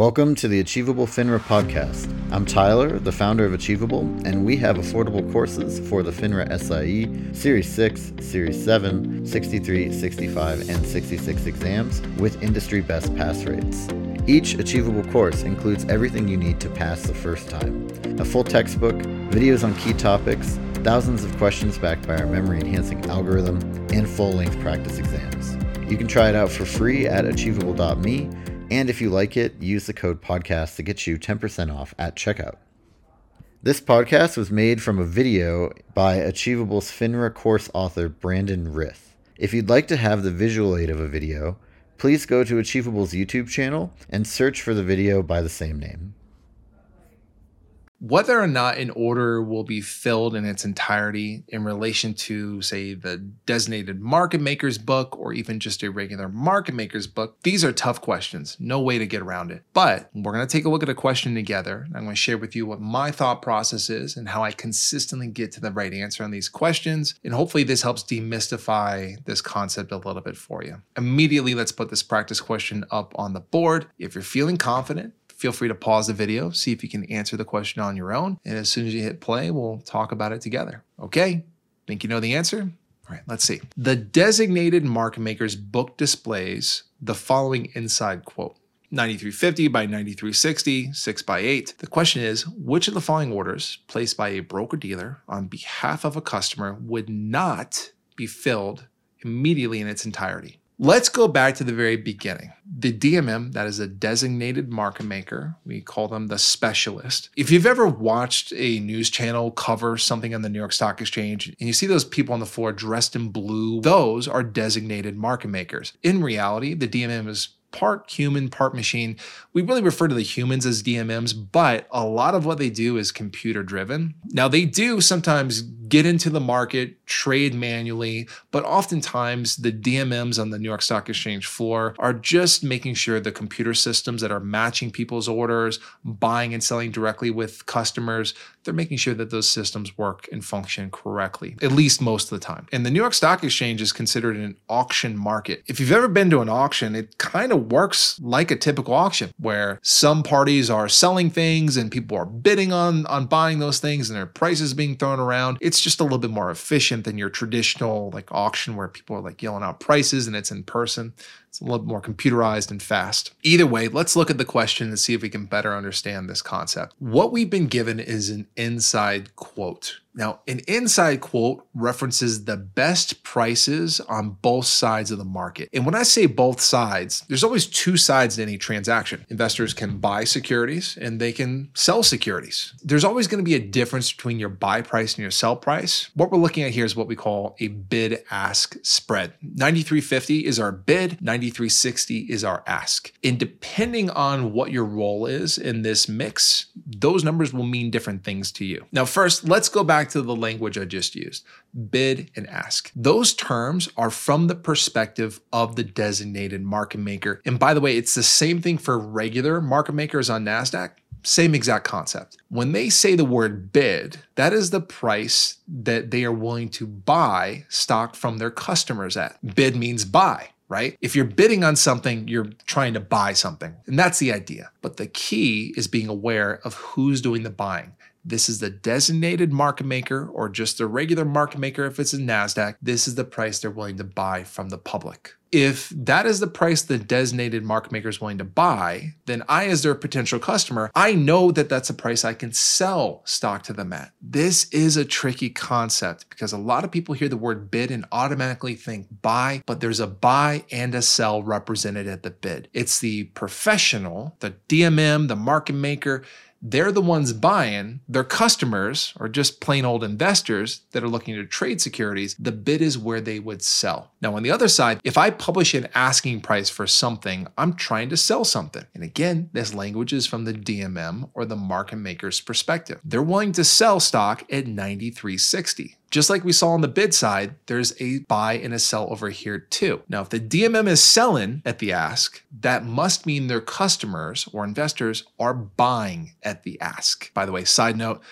Welcome to the Achievable FINRA podcast. I'm Tyler, the founder of Achievable, and we have affordable courses for the FINRA SIE Series 6, Series 7, 63, 65, and 66 exams with industry best pass rates. Each Achievable course includes everything you need to pass the first time a full textbook, videos on key topics, thousands of questions backed by our memory enhancing algorithm, and full length practice exams. You can try it out for free at achievable.me and if you like it, use the code podcast to get you 10% off at checkout. This podcast was made from a video by Achievable's FINRA course author Brandon Rith. If you'd like to have the visual aid of a video, please go to Achievable's YouTube channel and search for the video by the same name whether or not an order will be filled in its entirety in relation to, say, the designated market maker's book or even just a regular market maker's book, these are tough questions. No way to get around it. But we're going to take a look at a question together. I'm going to share with you what my thought process is and how I consistently get to the right answer on these questions. And hopefully, this helps demystify this concept a little bit for you. Immediately, let's put this practice question up on the board. If you're feeling confident, feel free to pause the video, see if you can answer the question on your own. And as soon as you hit play, we'll talk about it together. Okay? Think you know the answer? All right, let's see. The designated market maker's book displays the following inside quote 9350 by 9360, 6 by 8. The question is which of the following orders placed by a broker dealer on behalf of a customer would not be filled immediately in its entirety? Let's go back to the very beginning. The DMM, that is a designated market maker, we call them the specialist. If you've ever watched a news channel cover something on the New York Stock Exchange and you see those people on the floor dressed in blue, those are designated market makers. In reality, the DMM is part human, part machine. We really refer to the humans as DMMs, but a lot of what they do is computer driven. Now, they do sometimes get into the market, trade manually, but oftentimes the DMMs on the New York Stock Exchange floor are just making sure the computer systems that are matching people's orders, buying and selling directly with customers, they're making sure that those systems work and function correctly, at least most of the time. And the New York Stock Exchange is considered an auction market. If you've ever been to an auction, it kind of works like a typical auction where some parties are selling things and people are bidding on on buying those things and their prices being thrown around. It's it's just a little bit more efficient than your traditional like auction where people are like yelling out prices and it's in person. A little more computerized and fast. Either way, let's look at the question and see if we can better understand this concept. What we've been given is an inside quote. Now, an inside quote references the best prices on both sides of the market. And when I say both sides, there's always two sides to any transaction. Investors can buy securities and they can sell securities. There's always going to be a difference between your buy price and your sell price. What we're looking at here is what we call a bid ask spread. 9350 is our bid, 9360 is our ask. And depending on what your role is in this mix, those numbers will mean different things to you. Now, first, let's go back to the language I just used bid and ask. Those terms are from the perspective of the designated market maker. And by the way, it's the same thing for regular market makers on NASDAQ. Same exact concept. When they say the word bid, that is the price that they are willing to buy stock from their customers at. Bid means buy right? If you're bidding on something, you're trying to buy something. And that's the idea. But the key is being aware of who's doing the buying. This is the designated market maker or just the regular market maker if it's a NASDAQ. This is the price they're willing to buy from the public. If that is the price the designated market maker is willing to buy, then I, as their potential customer, I know that that's a price I can sell stock to them at. This is a tricky concept because a lot of people hear the word bid and automatically think buy, but there's a buy and a sell represented at the bid. It's the professional, the DMM, the market maker they're the ones buying, their customers or just plain old investors that are looking to trade securities, the bid is where they would sell. Now, on the other side, if I publish an asking price for something, I'm trying to sell something. And again, this language is from the DMM or the market maker's perspective. They're willing to sell stock at 93.60. Just like we saw on the bid side, there's a buy and a sell over here too. Now, if the DMM is selling at the ask, that must mean their customers or investors are buying at the ask. By the way, side note,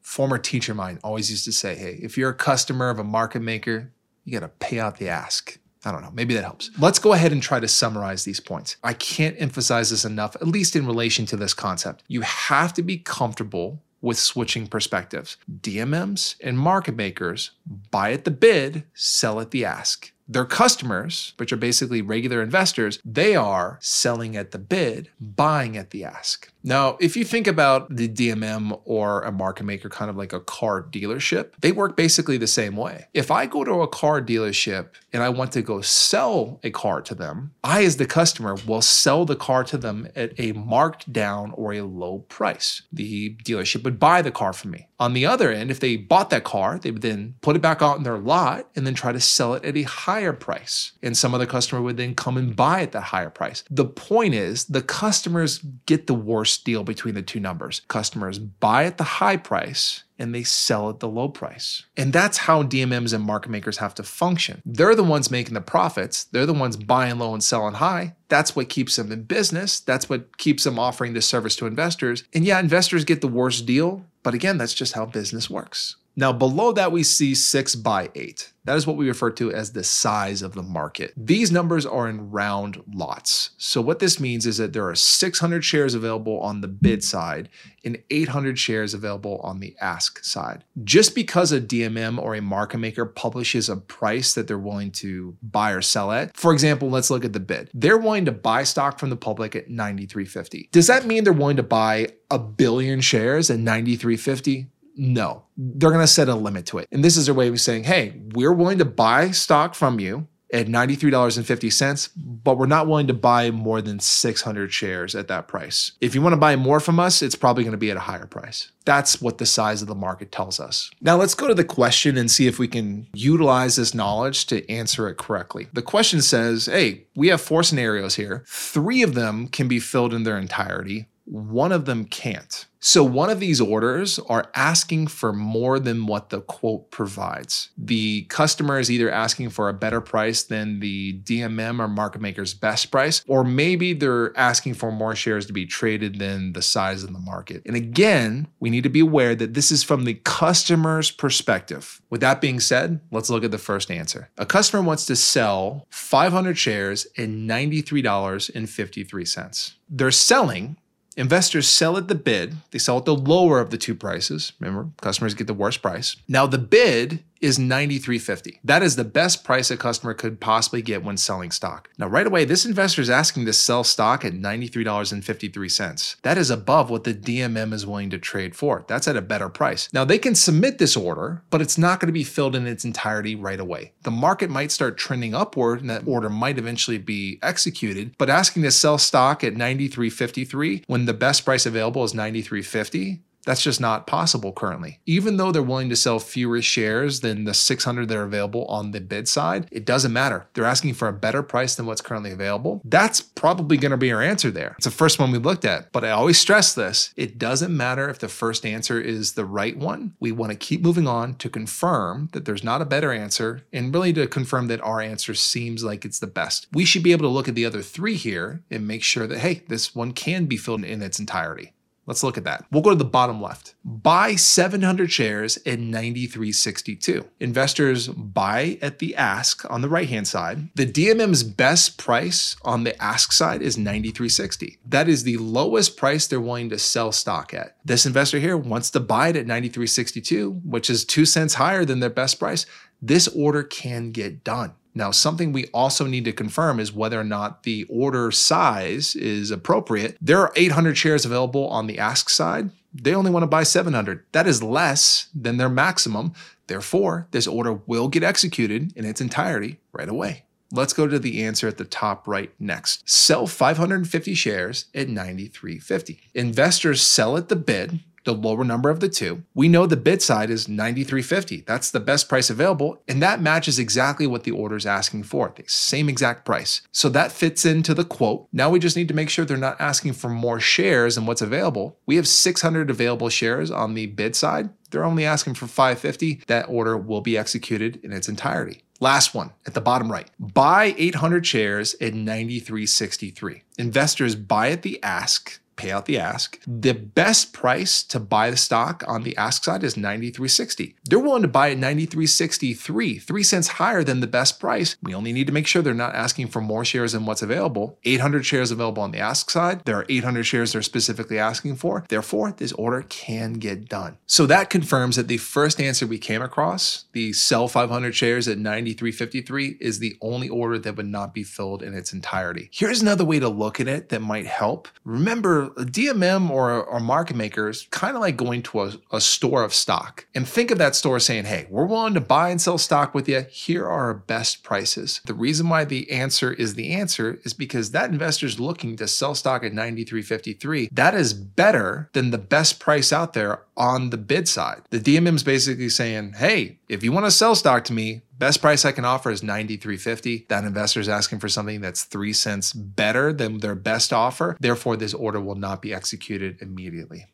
former teacher of mine always used to say, hey, if you're a customer of a market maker, you got to pay out the ask. I don't know. Maybe that helps. Let's go ahead and try to summarize these points. I can't emphasize this enough, at least in relation to this concept. You have to be comfortable with switching perspectives. DMMs and market makers buy at the bid, sell at the ask. Their customers, which are basically regular investors, they are selling at the bid, buying at the ask. Now, if you think about the DMM or a market maker kind of like a car dealership, they work basically the same way. If I go to a car dealership and I want to go sell a car to them, I, as the customer, will sell the car to them at a marked down or a low price. The dealership would buy the car from me. On the other end, if they bought that car, they would then put it back out in their lot and then try to sell it at a higher price. And some other customer would then come and buy at that higher price. The point is, the customers get the worst deal between the two numbers. Customers buy at the high price and they sell at the low price. And that's how DMMs and market makers have to function. They're the ones making the profits, they're the ones buying low and selling high. That's what keeps them in business. That's what keeps them offering this service to investors. And yeah, investors get the worst deal, but again, that's just how business works. Now, below that, we see six by eight. That is what we refer to as the size of the market. These numbers are in round lots. So, what this means is that there are 600 shares available on the bid side and 800 shares available on the ask side. Just because a DMM or a market maker publishes a price that they're willing to buy or sell at, for example, let's look at the bid. They're willing to buy stock from the public at 93.50. Does that mean they're willing to buy a billion shares at 93.50? No, they're going to set a limit to it. And this is their way of saying, hey, we're willing to buy stock from you at $93.50, but we're not willing to buy more than 600 shares at that price. If you want to buy more from us, it's probably going to be at a higher price. That's what the size of the market tells us. Now, let's go to the question and see if we can utilize this knowledge to answer it correctly. The question says, hey, we have four scenarios here. Three of them can be filled in their entirety, one of them can't. So, one of these orders are asking for more than what the quote provides. The customer is either asking for a better price than the DMM or market maker's best price, or maybe they're asking for more shares to be traded than the size of the market. And again, we need to be aware that this is from the customer's perspective. With that being said, let's look at the first answer. A customer wants to sell 500 shares at $93.53. They're selling Investors sell at the bid. They sell at the lower of the two prices. Remember, customers get the worst price. Now the bid is 93.50. That is the best price a customer could possibly get when selling stock. Now right away, this investor is asking to sell stock at $93.53. That is above what the DMM is willing to trade for. That's at a better price. Now they can submit this order, but it's not going to be filled in its entirety right away. The market might start trending upward and that order might eventually be executed, but asking to sell stock at 93.53 when the best price available is 93.50 that's just not possible currently. Even though they're willing to sell fewer shares than the 600 that are available on the bid side, it doesn't matter. They're asking for a better price than what's currently available. That's probably going to be our answer there. It's the first one we looked at, but I always stress this it doesn't matter if the first answer is the right one. We want to keep moving on to confirm that there's not a better answer and really to confirm that our answer seems like it's the best. We should be able to look at the other three here and make sure that, hey, this one can be filled in its entirety. Let's look at that. We'll go to the bottom left. Buy 700 shares at 93.62. Investors buy at the ask on the right hand side. The DMM's best price on the ask side is 93.60. That is the lowest price they're willing to sell stock at. This investor here wants to buy it at 93.62, which is 2 cents higher than their best price. This order can get done. Now, something we also need to confirm is whether or not the order size is appropriate. There are 800 shares available on the ask side. They only want to buy 700. That is less than their maximum. Therefore, this order will get executed in its entirety right away. Let's go to the answer at the top right next. Sell 550 shares at 93.50. Investors sell at the bid the lower number of the two. We know the bid side is 93.50. That's the best price available, and that matches exactly what the order is asking for, the same exact price. So that fits into the quote. Now we just need to make sure they're not asking for more shares than what's available. We have 600 available shares on the bid side. They're only asking for 550. That order will be executed in its entirety. Last one at the bottom right. Buy 800 shares at 93.63. Investors buy at the ask pay out the ask. The best price to buy the stock on the ask side is 93.60. They're willing to buy at 93.63, 3 cents higher than the best price. We only need to make sure they're not asking for more shares than what's available. 800 shares available on the ask side. There are 800 shares they're specifically asking for. Therefore, this order can get done. So that confirms that the first answer we came across, the sell 500 shares at 93.53 is the only order that would not be filled in its entirety. Here's another way to look at it that might help. Remember, DMM or, or market makers kind of like going to a, a store of stock and think of that store saying, hey, we're willing to buy and sell stock with you. Here are our best prices. The reason why the answer is the answer is because that investor is looking to sell stock at 93.53. That is better than the best price out there on the bid side. The DMM is basically saying, hey, if you want to sell stock to me, best price I can offer is 93.50. That investor is asking for something that's 3 cents better than their best offer. Therefore, this order will not be executed immediately.